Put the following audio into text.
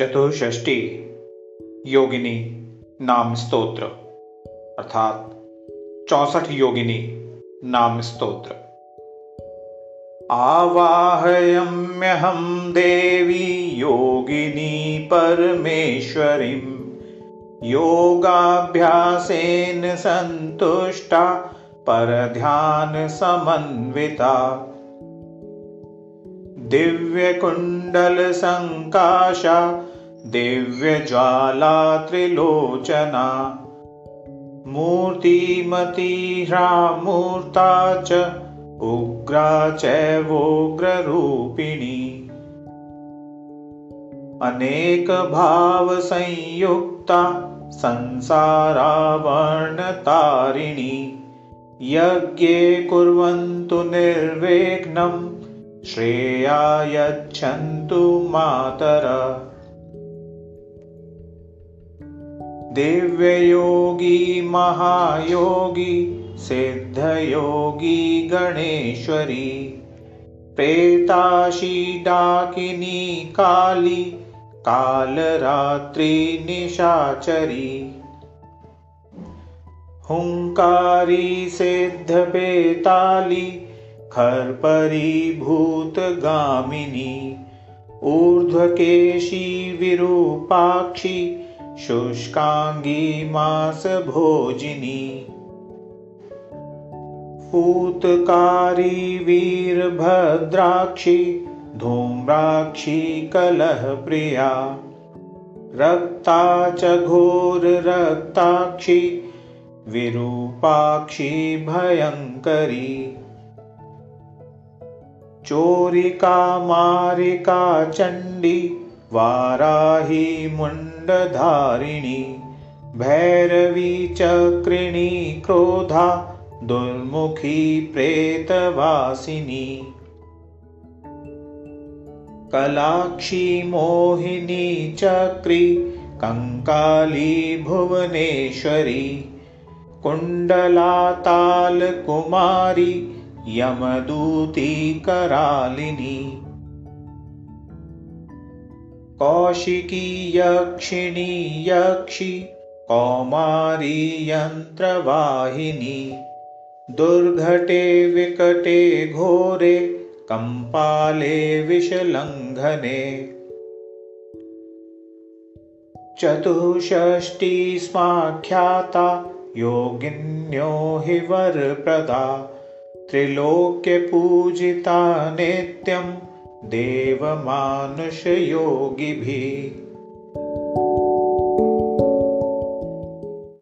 चतुष्षष्टि योगिनी नाम स्तोत्र। अर्थात चौसठ योगिनी नाम स्तोत्र। आवाहयम्यहं देवी योगिनी परमेश्वरीं। योगाभ्यासेन सन्तुष्टा, परध्यानसमन्विता। दिव्यकुण्डलसङ्काशा दिव्यज्वाला त्रिलोचना मूर्तिमतीह्रामूर्ता च उग्रा चैवोग्ररूपिणी। अनेकभावसंयुक्ता संसारावर्णतारिणी। यज्ञे कुर्वन्तु निर्विघ्नं श्रेया यच्छन्तु मातर। दिव्ययोगी महायोगी सिद्धयोगी गणेश्वरी प्रेताशी डाकिनी काली कालरात्रि निशाचरी। हुङ्कारी सिद्धपेताली खर्परीभूतगामिनी ऊर्ध्वकेशी विरूपाक्षी शुष्काङ्गी मासभोजिनी। पूतकारी वीरभद्राक्षी धूम्राक्षी कलहप्रिया रक्ता च घोररक्ताक्षी विरूपाक्षी भयङ्करी चोरिका मारिका चण्डी वाराही मुण्डधारिणी भैरवी चक्रिणी क्रोधा दुर्मुखी प्रेतवासिनी। कलाक्षी मोहिनी चक्री कङ्काली भुवनेश्वरी कुण्डलातालकुमारी यमदूती करालिनी कौशिकी यक्षिणी यक्षि कौमारी यन्त्रवाहिनी दुर्घटे विकटे घोरे कम्पाले विषलङ्घने। चतुष्षष्टिस्माख्याता योगिन्यो हि वरप्रदा त्रिलोक्यपूजिता नित्यं देवमानुषयोगिभिः